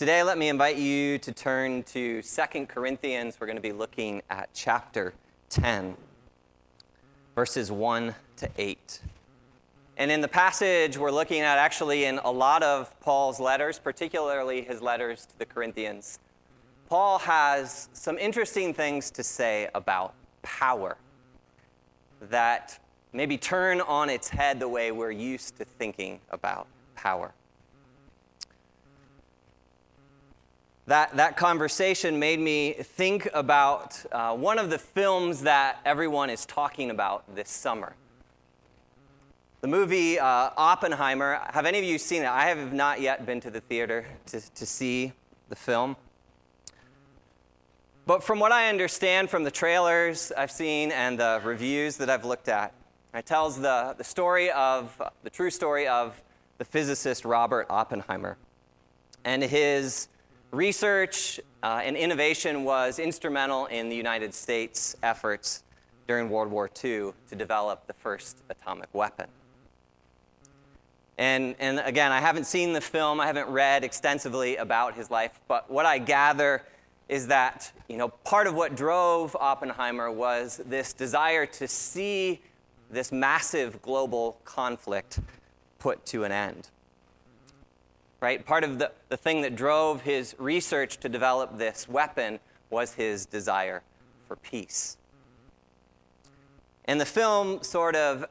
Today, let me invite you to turn to 2 Corinthians. We're going to be looking at chapter 10, verses 1 to 8. And in the passage we're looking at, actually, in a lot of Paul's letters, particularly his letters to the Corinthians, Paul has some interesting things to say about power that maybe turn on its head the way we're used to thinking about power. That, that conversation made me think about uh, one of the films that everyone is talking about this summer. The movie uh, Oppenheimer. Have any of you seen it? I have not yet been to the theater to, to see the film. But from what I understand from the trailers I've seen and the reviews that I've looked at, it tells the, the story of, the true story of the physicist Robert Oppenheimer and his Research uh, and innovation was instrumental in the United States' efforts during World War II to develop the first atomic weapon. And, and again, I haven't seen the film, I haven't read extensively about his life, but what I gather is that you know, part of what drove Oppenheimer was this desire to see this massive global conflict put to an end right? Part of the, the thing that drove his research to develop this weapon was his desire for peace. And the film sort of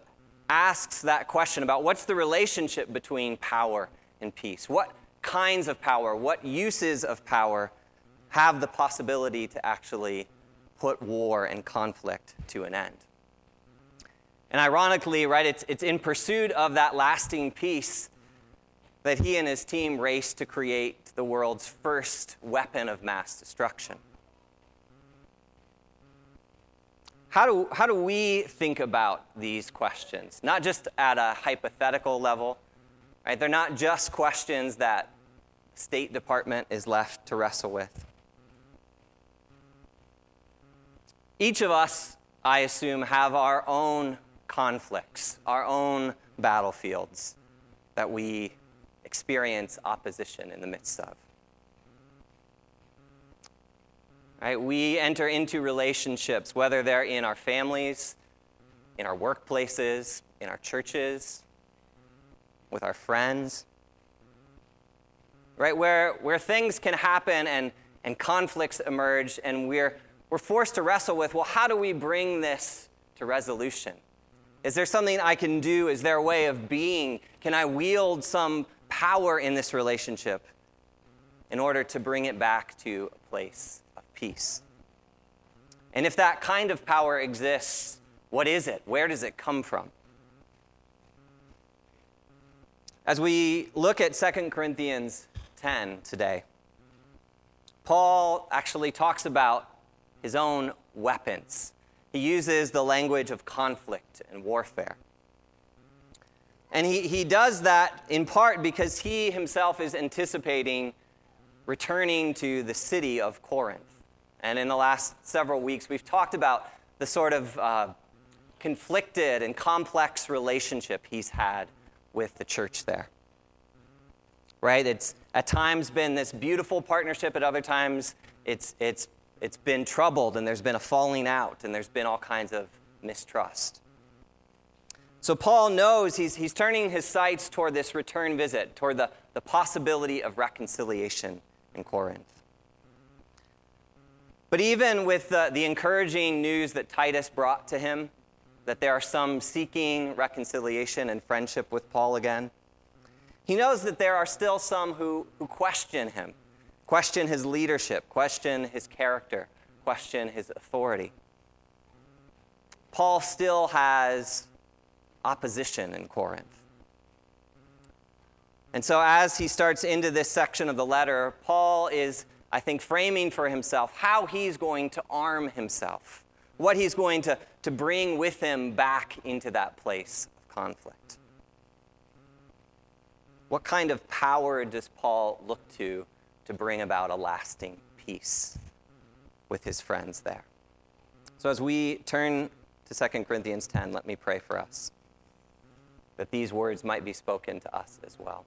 asks that question about what's the relationship between power and peace? What kinds of power, what uses of power have the possibility to actually put war and conflict to an end? And ironically, right, it's, it's in pursuit of that lasting peace that he and his team raced to create the world's first weapon of mass destruction. How do, how do we think about these questions? Not just at a hypothetical level, right? They're not just questions that State Department is left to wrestle with. Each of us, I assume, have our own conflicts, our own battlefields that we experience opposition in the midst of. Right? We enter into relationships, whether they're in our families, in our workplaces, in our churches, with our friends, right? Where, where things can happen and, and conflicts emerge, and we're, we're forced to wrestle with well, how do we bring this to resolution? Is there something I can do? Is there a way of being? Can I wield some power in this relationship in order to bring it back to a place of peace. And if that kind of power exists, what is it? Where does it come from? As we look at 2 Corinthians 10 today, Paul actually talks about his own weapons. He uses the language of conflict and warfare. And he, he does that in part because he himself is anticipating returning to the city of Corinth. And in the last several weeks, we've talked about the sort of uh, conflicted and complex relationship he's had with the church there. Right? It's at times been this beautiful partnership, at other times, it's, it's, it's been troubled, and there's been a falling out, and there's been all kinds of mistrust. So Paul knows he's, he's turning his sights toward this return visit, toward the, the possibility of reconciliation in Corinth. But even with the, the encouraging news that Titus brought to him, that there are some seeking reconciliation and friendship with Paul again, he knows that there are still some who, who question him, question his leadership, question his character, question his authority. Paul still has opposition in Corinth. And so, as he starts into this section of the letter, Paul is, I think, framing for himself how he's going to arm himself, what he's going to, to bring with him back into that place of conflict. What kind of power does Paul look to to bring about a lasting peace with his friends there? So, as we turn to 2 Corinthians 10, let me pray for us that these words might be spoken to us as well.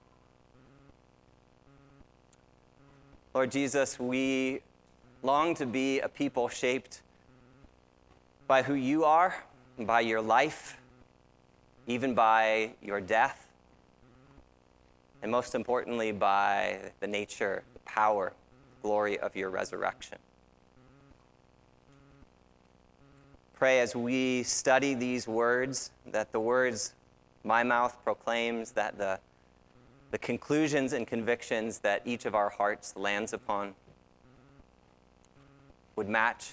Lord Jesus, we long to be a people shaped by who you are, by your life, even by your death, and most importantly, by the nature, the power, the glory of your resurrection. Pray as we study these words that the words my mouth proclaims, that the, the conclusions and convictions that each of our hearts lands upon would match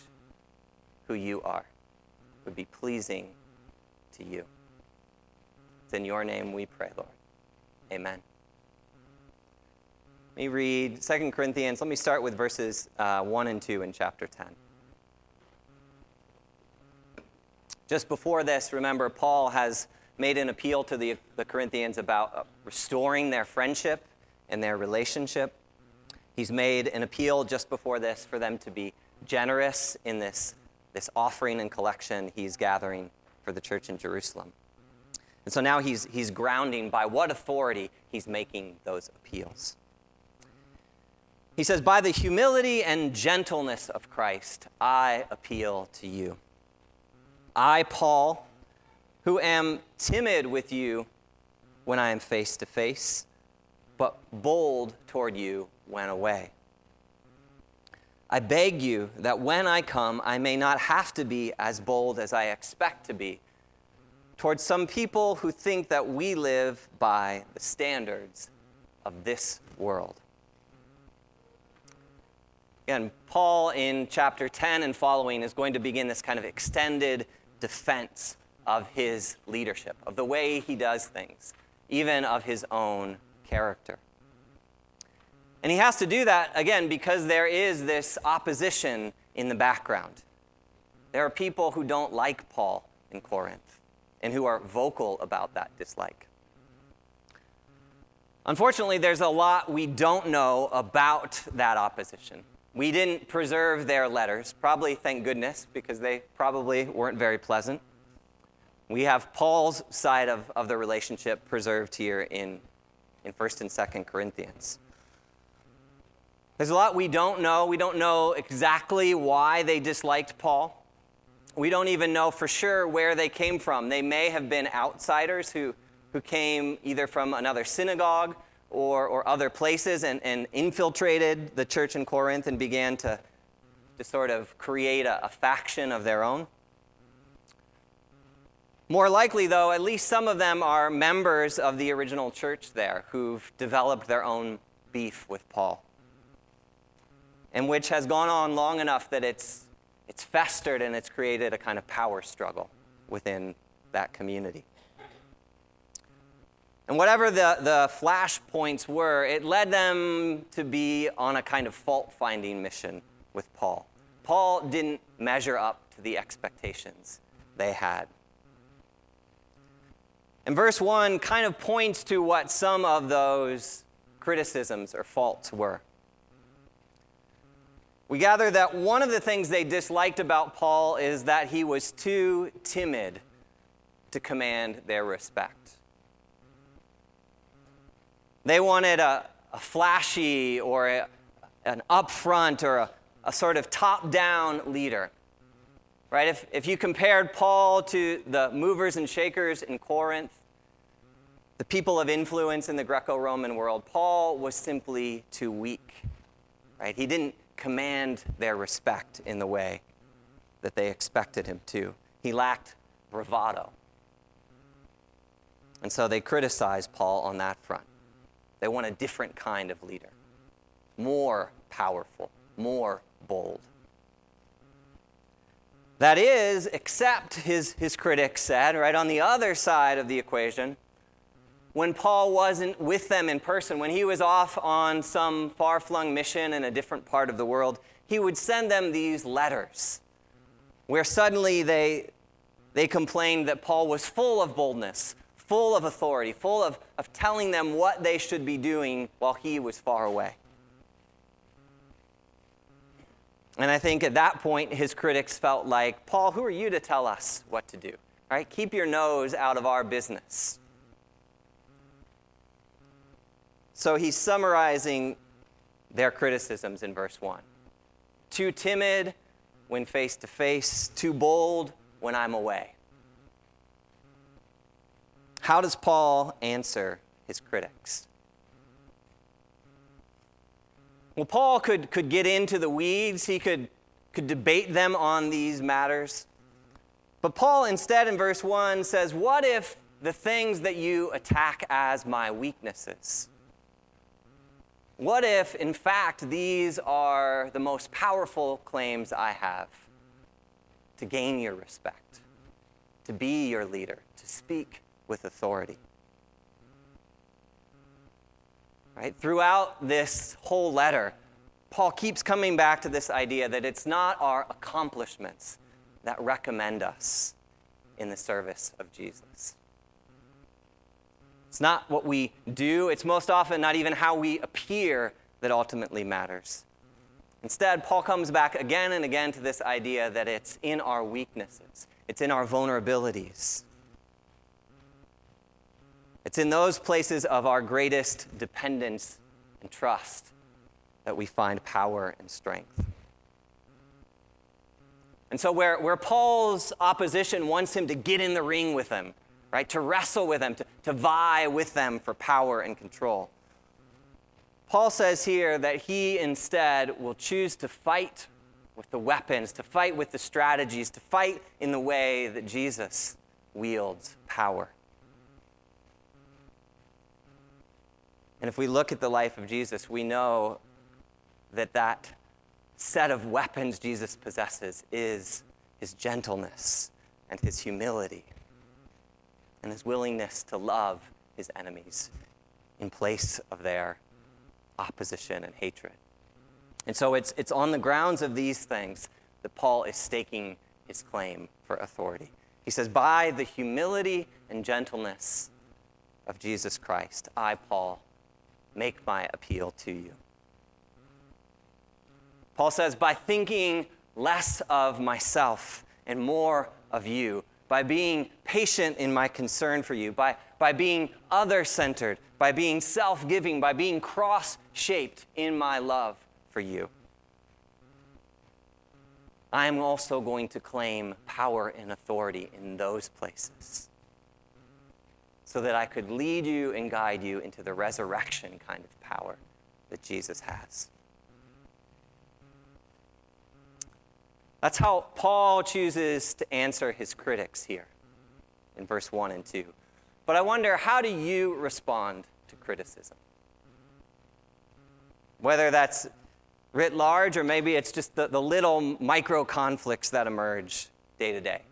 who you are, would be pleasing to you. It's in your name we pray, Lord. Amen. Let me read 2 Corinthians. Let me start with verses uh, 1 and 2 in chapter 10. Just before this, remember, Paul has made an appeal to the, the Corinthians about uh, restoring their friendship and their relationship. He's made an appeal just before this for them to be generous in this, this offering and collection he's gathering for the church in Jerusalem. And so now he's, he's grounding by what authority he's making those appeals. He says, By the humility and gentleness of Christ, I appeal to you. I, Paul, who am timid with you when I am face to face, but bold toward you when away. I beg you that when I come, I may not have to be as bold as I expect to be towards some people who think that we live by the standards of this world. Again, Paul in chapter 10 and following is going to begin this kind of extended defense of his leadership, of the way he does things, even of his own character. And he has to do that, again, because there is this opposition in the background. There are people who don't like Paul in Corinth and who are vocal about that dislike. Unfortunately, there's a lot we don't know about that opposition. We didn't preserve their letters, probably thank goodness, because they probably weren't very pleasant. We have Paul's side of, of the relationship preserved here in, in 1st and 2nd Corinthians. There's a lot we don't know. We don't know exactly why they disliked Paul. We don't even know for sure where they came from. They may have been outsiders who, who came either from another synagogue or, or other places and, and infiltrated the church in Corinth and began to, to sort of create a, a faction of their own. More likely, though, at least some of them are members of the original church there who've developed their own beef with Paul, and which has gone on long enough that it's, it's festered and it's created a kind of power struggle within that community. And whatever the, the flashpoints were, it led them to be on a kind of fault finding mission with Paul. Paul didn't measure up to the expectations they had. And verse 1 kind of points to what some of those criticisms or faults were. We gather that one of the things they disliked about Paul is that he was too timid to command their respect. They wanted a, a flashy or a, an upfront or a, a sort of top down leader. Right? If, if you compared Paul to the movers and shakers in Corinth, the people of influence in the Greco Roman world, Paul was simply too weak. Right? He didn't command their respect in the way that they expected him to. He lacked bravado. And so they criticized Paul on that front. They want a different kind of leader, more powerful, more bold. That is, except his, his critics said, right on the other side of the equation, when Paul wasn't with them in person, when he was off on some far flung mission in a different part of the world, he would send them these letters where suddenly they, they complained that Paul was full of boldness, full of authority, full of, of telling them what they should be doing while he was far away. And I think at that point, his critics felt like, Paul, who are you to tell us what to do? Right, keep your nose out of our business. So he's summarizing their criticisms in verse 1. Too timid when face to face, too bold when I'm away. How does Paul answer his critics? Well, Paul could, could get into the weeds, he could, could debate them on these matters. But Paul, instead, in verse 1, says, What if the things that you attack as my weaknesses? What if, in fact, these are the most powerful claims I have to gain your respect, to be your leader, to speak with authority? Right? Throughout this whole letter, Paul keeps coming back to this idea that it's not our accomplishments that recommend us in the service of Jesus. It's not what we do, it's most often not even how we appear that ultimately matters. Instead, Paul comes back again and again to this idea that it's in our weaknesses, it's in our vulnerabilities. It's in those places of our greatest dependence and trust that we find power and strength. And so, where, where Paul's opposition wants him to get in the ring with them, right, to wrestle with them, to, to vie with them for power and control, Paul says here that he instead will choose to fight with the weapons, to fight with the strategies, to fight in the way that Jesus wields power. And if we look at the life of Jesus, we know that that set of weapons Jesus possesses is his gentleness and his humility and his willingness to love his enemies in place of their opposition and hatred. And so it's, it's on the grounds of these things that Paul is staking his claim for authority. He says, By the humility and gentleness of Jesus Christ, I, Paul, make my appeal to you. Paul says, by thinking less of myself and more of you, by being patient in my concern for you, by, by being other centered, by being self giving, by being cross shaped in my love for you. I am also going to claim power and authority in those places so that I could lead you and guide you into the resurrection kind of power that Jesus has. That's how Paul chooses to answer his critics here in verse 1 and 2. But I wonder, how do you respond to criticism? Whether that's writ large or maybe it's just the, the little micro conflicts that emerge day to day.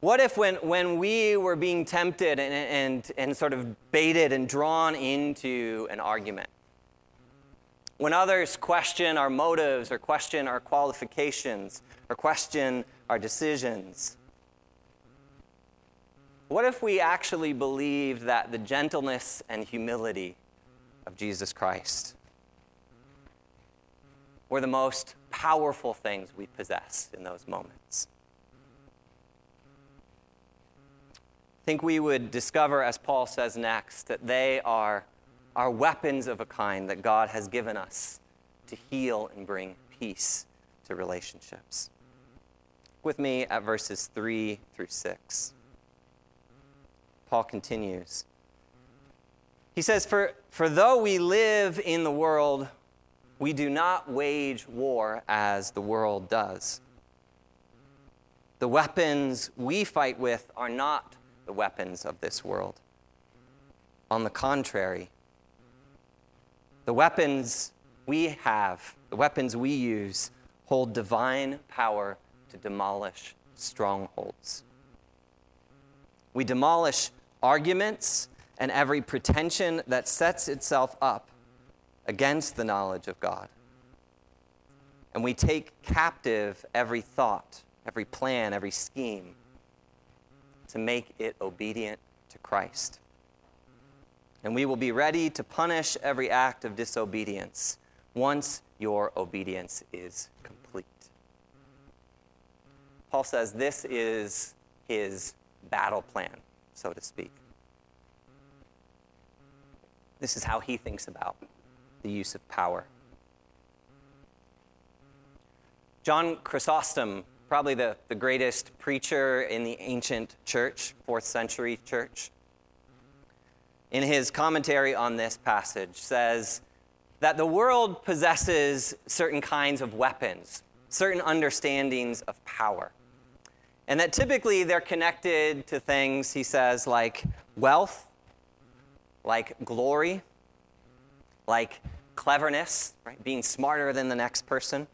What if, when, when we were being tempted and, and, and sort of baited and drawn into an argument, when others question our motives or question our qualifications or question our decisions? What if we actually believed that the gentleness and humility of Jesus Christ were the most powerful things we possess in those moments? I think we would discover, as Paul says next, that they are are weapons of a kind that God has given us to heal and bring peace to relationships. With me at verses 3 through 6. Paul continues. He says, for, for though we live in the world, we do not wage war as the world does. The weapons we fight with are not the weapons of this world. On the contrary, the weapons we have, the weapons we use, hold divine power to demolish strongholds. We demolish arguments and every pretension that sets itself up against the knowledge of God. And we take captive every thought, every plan, every scheme to make it obedient to Christ and we will be ready to punish every act of disobedience once your obedience is complete. Paul says this is his battle plan, so to speak. This is how he thinks about the use of power. John Chrysostom, probably the, the greatest preacher in the ancient church, fourth century church, in his commentary on this passage says that the world possesses certain kinds of weapons, certain understandings of power. And that typically they're connected to things, he says, like wealth, like glory, like cleverness, right? being smarter than the next person,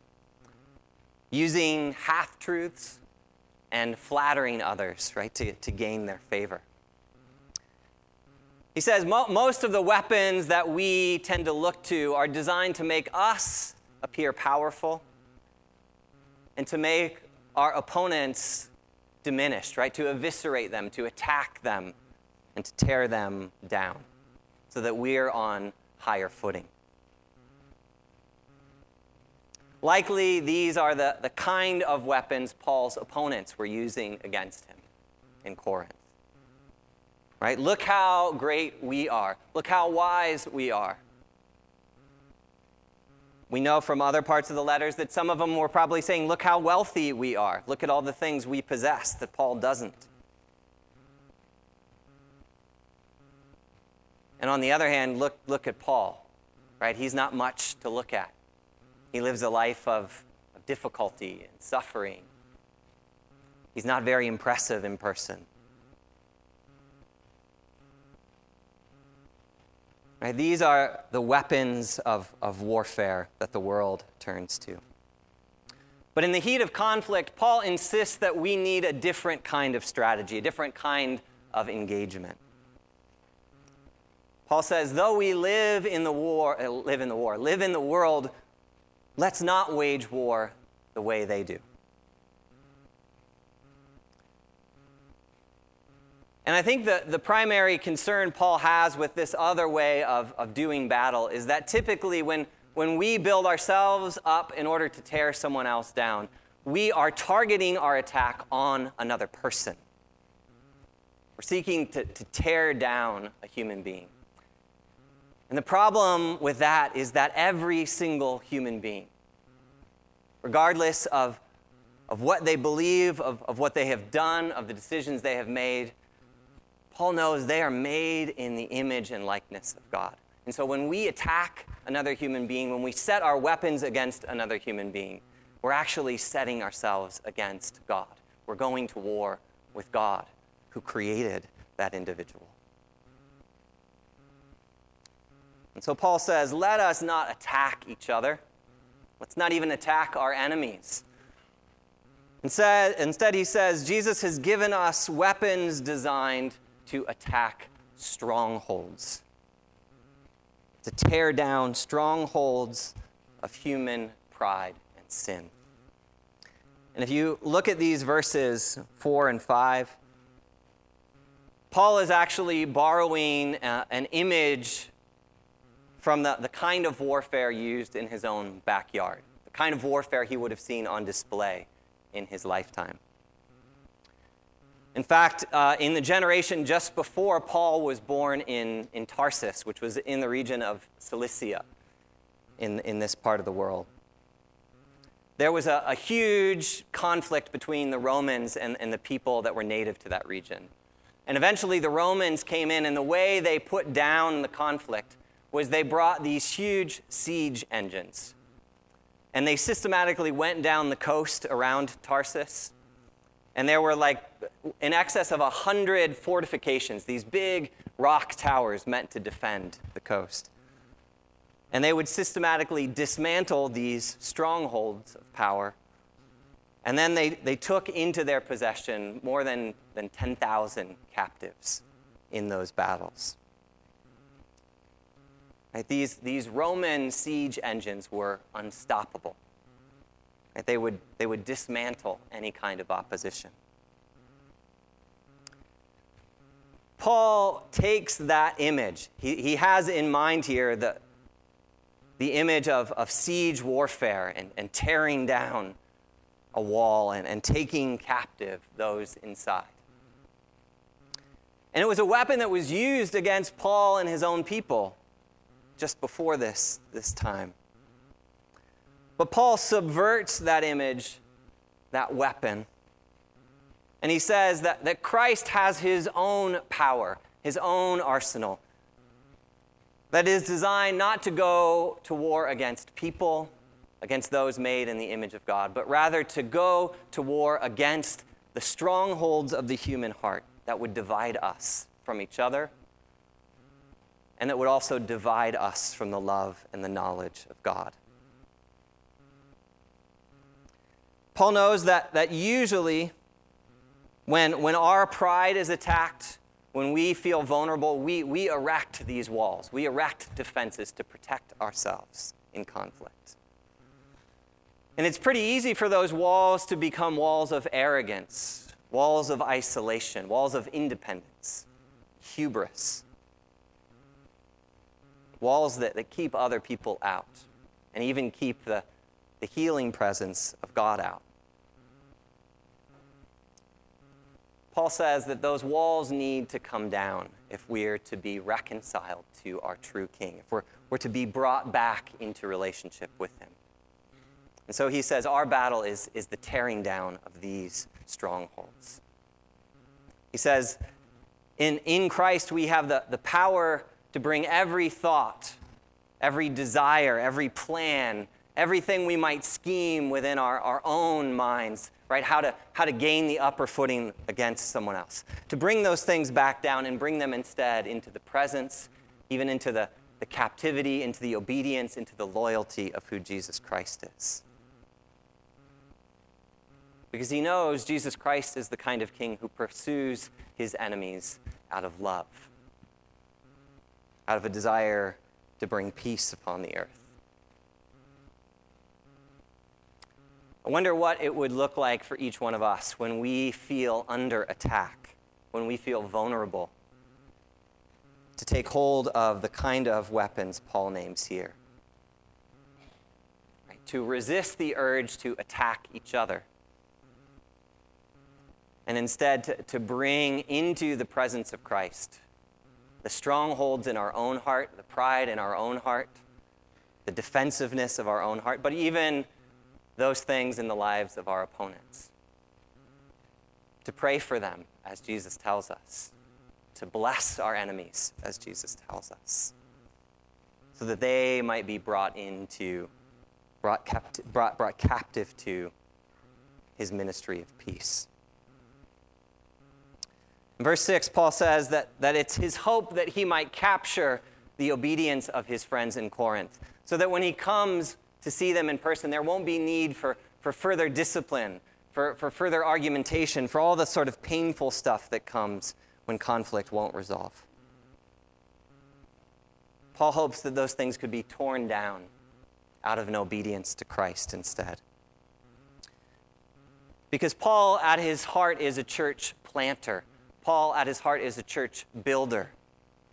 using half truths, and flattering others, right, to, to gain their favor. He says mo- most of the weapons that we tend to look to are designed to make us appear powerful and to make our opponents diminished, right? To eviscerate them, to attack them, and to tear them down so that we're on higher footing. Likely, these are the, the kind of weapons Paul's opponents were using against him in Corinth. Right? Look how great we are. Look how wise we are. We know from other parts of the letters that some of them were probably saying, Look how wealthy we are. Look at all the things we possess that Paul doesn't. And on the other hand, look, look at Paul, right? He's not much to look at. He lives a life of, of difficulty and suffering. He's not very impressive in person. Right? These are the weapons of, of warfare that the world turns to. But in the heat of conflict, Paul insists that we need a different kind of strategy, a different kind of engagement. Paul says, though we live in the war, uh, live in the war, live in the world, let's not wage war the way they do. And I think the, the primary concern Paul has with this other way of, of doing battle is that typically when, when we build ourselves up in order to tear someone else down, we are targeting our attack on another person. We're seeking to, to tear down a human being. And the problem with that is that every single human being, regardless of, of what they believe, of, of what they have done, of the decisions they have made, Paul knows they are made in the image and likeness of God. And so when we attack another human being, when we set our weapons against another human being, we're actually setting ourselves against God. We're going to war with God who created that individual. And so Paul says, let us not attack each other. Let's not even attack our enemies. Instead, instead, he says, Jesus has given us weapons designed to attack strongholds, to tear down strongholds of human pride and sin. And if you look at these verses 4 and 5, Paul is actually borrowing uh, an image from the, the kind of warfare used in his own backyard, the kind of warfare he would have seen on display in his lifetime. In fact, uh, in the generation just before Paul was born in, in Tarsus, which was in the region of Cilicia in, in this part of the world, there was a, a huge conflict between the Romans and, and the people that were native to that region. And eventually the Romans came in, and the way they put down the conflict was they brought these huge siege engines. And they systematically went down the coast around Tarsus. And there were like in excess of 100 fortifications, these big rock towers meant to defend the coast. And they would systematically dismantle these strongholds of power. And then they, they took into their possession more than, than 10,000 captives in those battles. Right? These, these Roman siege engines were unstoppable. They, would, they would dismantle any kind of opposition. Paul takes that image. He, he has in mind here the, the image of, of siege warfare and, and tearing down a wall and, and taking captive those inside. And it was a weapon that was used against Paul and his own people just before this, this time. But Paul subverts that image, that weapon. And he says that, that Christ has his own power, his own arsenal, that is designed not to go to war against people, against those made in the image of God, but rather to go to war against the strongholds of the human heart that would divide us from each other and that would also divide us from the love and the knowledge of God. Paul knows that, that usually when, when our pride is attacked, when we feel vulnerable, we, we erect these walls. We erect defenses to protect ourselves in conflict. And it's pretty easy for those walls to become walls of arrogance, walls of isolation, walls of independence, hubris, walls that, that keep other people out and even keep the, the healing presence of God out. Paul says that those walls need to come down if we're to be reconciled to our true King, if we're, we're to be brought back into relationship with Him. And so he says our battle is, is the tearing down of these strongholds. He says, in, in Christ, we have the, the power to bring every thought, every desire, every plan, everything we might scheme within our, our own minds, right? How to, how to gain the upper footing against someone else. To bring those things back down and bring them instead into the presence, even into the, the captivity, into the obedience, into the loyalty of who Jesus Christ is because he knows Jesus Christ is the kind of king who pursues his enemies out of love, out of a desire to bring peace upon the earth. I wonder what it would look like for each one of us when we feel under attack, when we feel vulnerable, to take hold of the kind of weapons Paul names here. Right? To resist the urge to attack each other and instead to, to bring into the presence of Christ the strongholds in our own heart, the pride in our own heart, the defensiveness of our own heart, but even those things in the lives of our opponents. To pray for them, as Jesus tells us, to bless our enemies, as Jesus tells us, so that they might be brought into, brought, capti- brought, brought captive to his ministry of peace. In verse 6, Paul says that, that it's his hope that he might capture the obedience of his friends in Corinth, so that when he comes to see them in person, there won't be need for, for further discipline, for, for further argumentation, for all the sort of painful stuff that comes when conflict won't resolve. Paul hopes that those things could be torn down out of an obedience to Christ instead. Because Paul, at his heart, is a church planter. Paul, at his heart, is a church builder.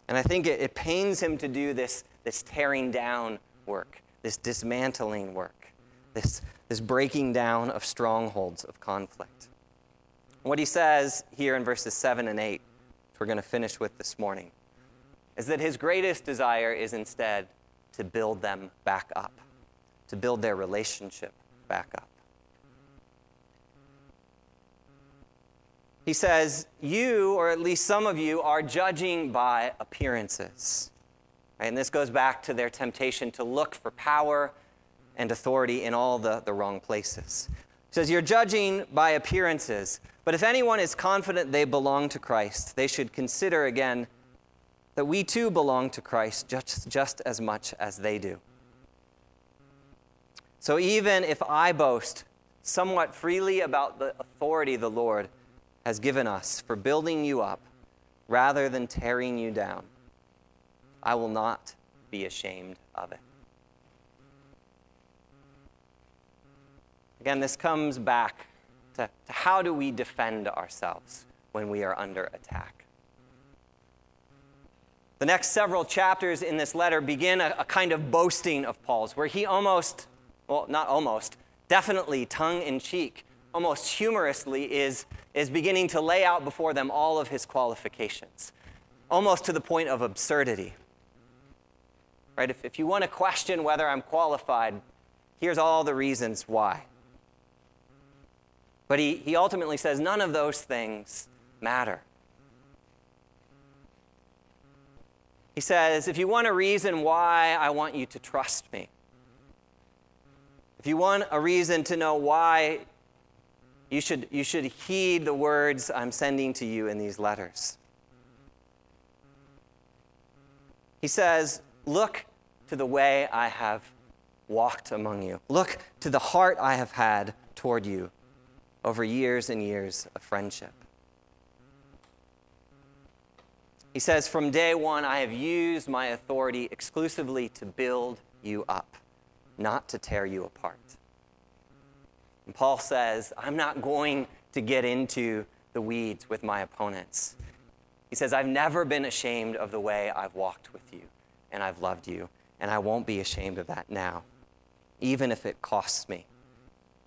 And I think it, it pains him to do this, this tearing down work, this dismantling work, this, this breaking down of strongholds of conflict. What he says here in verses 7 and 8, which we're going to finish with this morning, is that his greatest desire is instead to build them back up, to build their relationship back up. He says, You, or at least some of you, are judging by appearances. Right? And this goes back to their temptation to look for power and authority in all the, the wrong places. Says, You're judging by appearances. But if anyone is confident they belong to Christ, they should consider again that we too belong to Christ just, just as much as they do. So even if I boast somewhat freely about the authority the Lord has given us for building you up rather than tearing you down. I will not be ashamed of it. Again, this comes back to, to how do we defend ourselves when we are under attack. The next several chapters in this letter begin a, a, kind of boasting of Paul's, where he almost, well, not almost, definitely tongue in cheek, almost humorously, is, is beginning to lay out before them all of his qualifications, almost to the point of absurdity. Right? If, if you want to question whether I'm qualified, here's all the reasons why. But he, he ultimately says none of those things matter. He says, if you want a reason why I want you to trust me, if you want a reason to know why you should, you should heed the words I'm sending to you in these letters. He says, Look to the way I have walked among you. Look to the heart I have had toward you over years and years of friendship. He says, From day one, I have used my authority exclusively to build you up, not to tear you apart. And Paul says, I'm not going to get into the weeds with my opponents. He says, I've never been ashamed of the way I've walked with you and I've loved you, and I won't be ashamed of that now, even if it costs me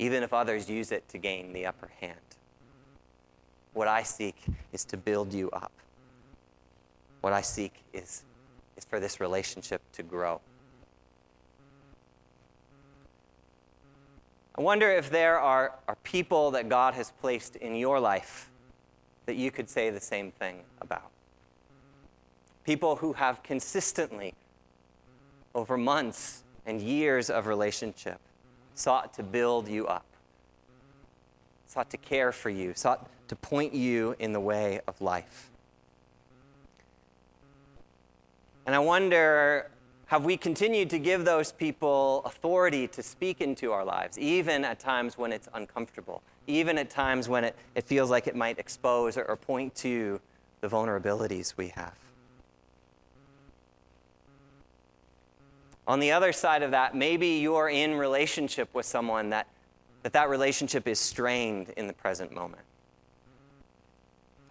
even if others use it to gain the upper hand. What I seek is to build you up. What I seek is, is for this relationship to grow. I wonder if there are, are people that God has placed in your life that you could say the same thing about. People who have consistently, over months and years of relationship, sought to build you up, sought to care for you, sought to point you in the way of life. And I wonder have we continued to give those people authority to speak into our lives, even at times when it's uncomfortable, even at times when it, it feels like it might expose or, or point to the vulnerabilities we have? On the other side of that, maybe you're in relationship with someone that that, that relationship is strained in the present moment.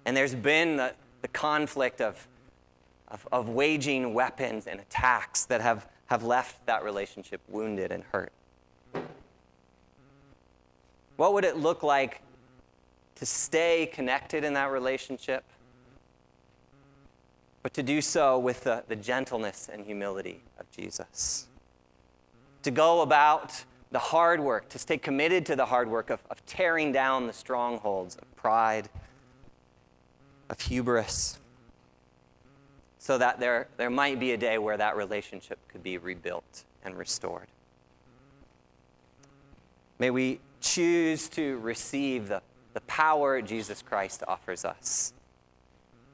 And there's been the, the conflict of, of, of waging weapons and attacks that have, have left that relationship wounded and hurt. What would it look like to stay connected in that relationship, but to do so with the, the gentleness and humility of Jesus. To go about the hard work, to stay committed to the hard work of, of tearing down the strongholds of pride, of hubris, so that there, there might be a day where that relationship could be rebuilt and restored. May we choose to receive the, the power Jesus Christ offers us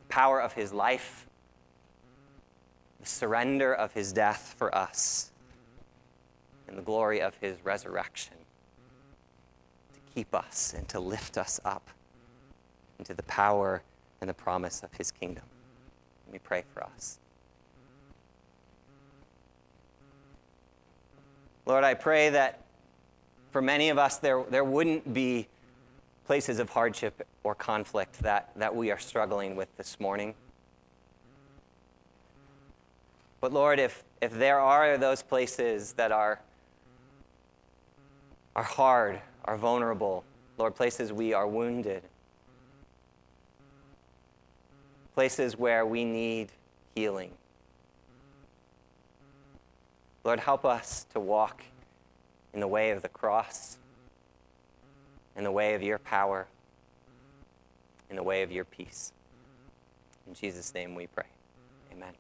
the power of his life the surrender of his death for us, and the glory of his resurrection to keep us and to lift us up into the power and the promise of his kingdom. Let me pray for us. Lord, I pray that for many of us, there, there wouldn't be places of hardship or conflict that, that we are struggling with this morning. But Lord, if, if there are those places that are, are hard, are vulnerable, Lord, places we are wounded, places where we need healing. Lord, help us to walk in the way of the cross, in the way of your power, in the way of your peace. In Jesus' name we pray. Amen.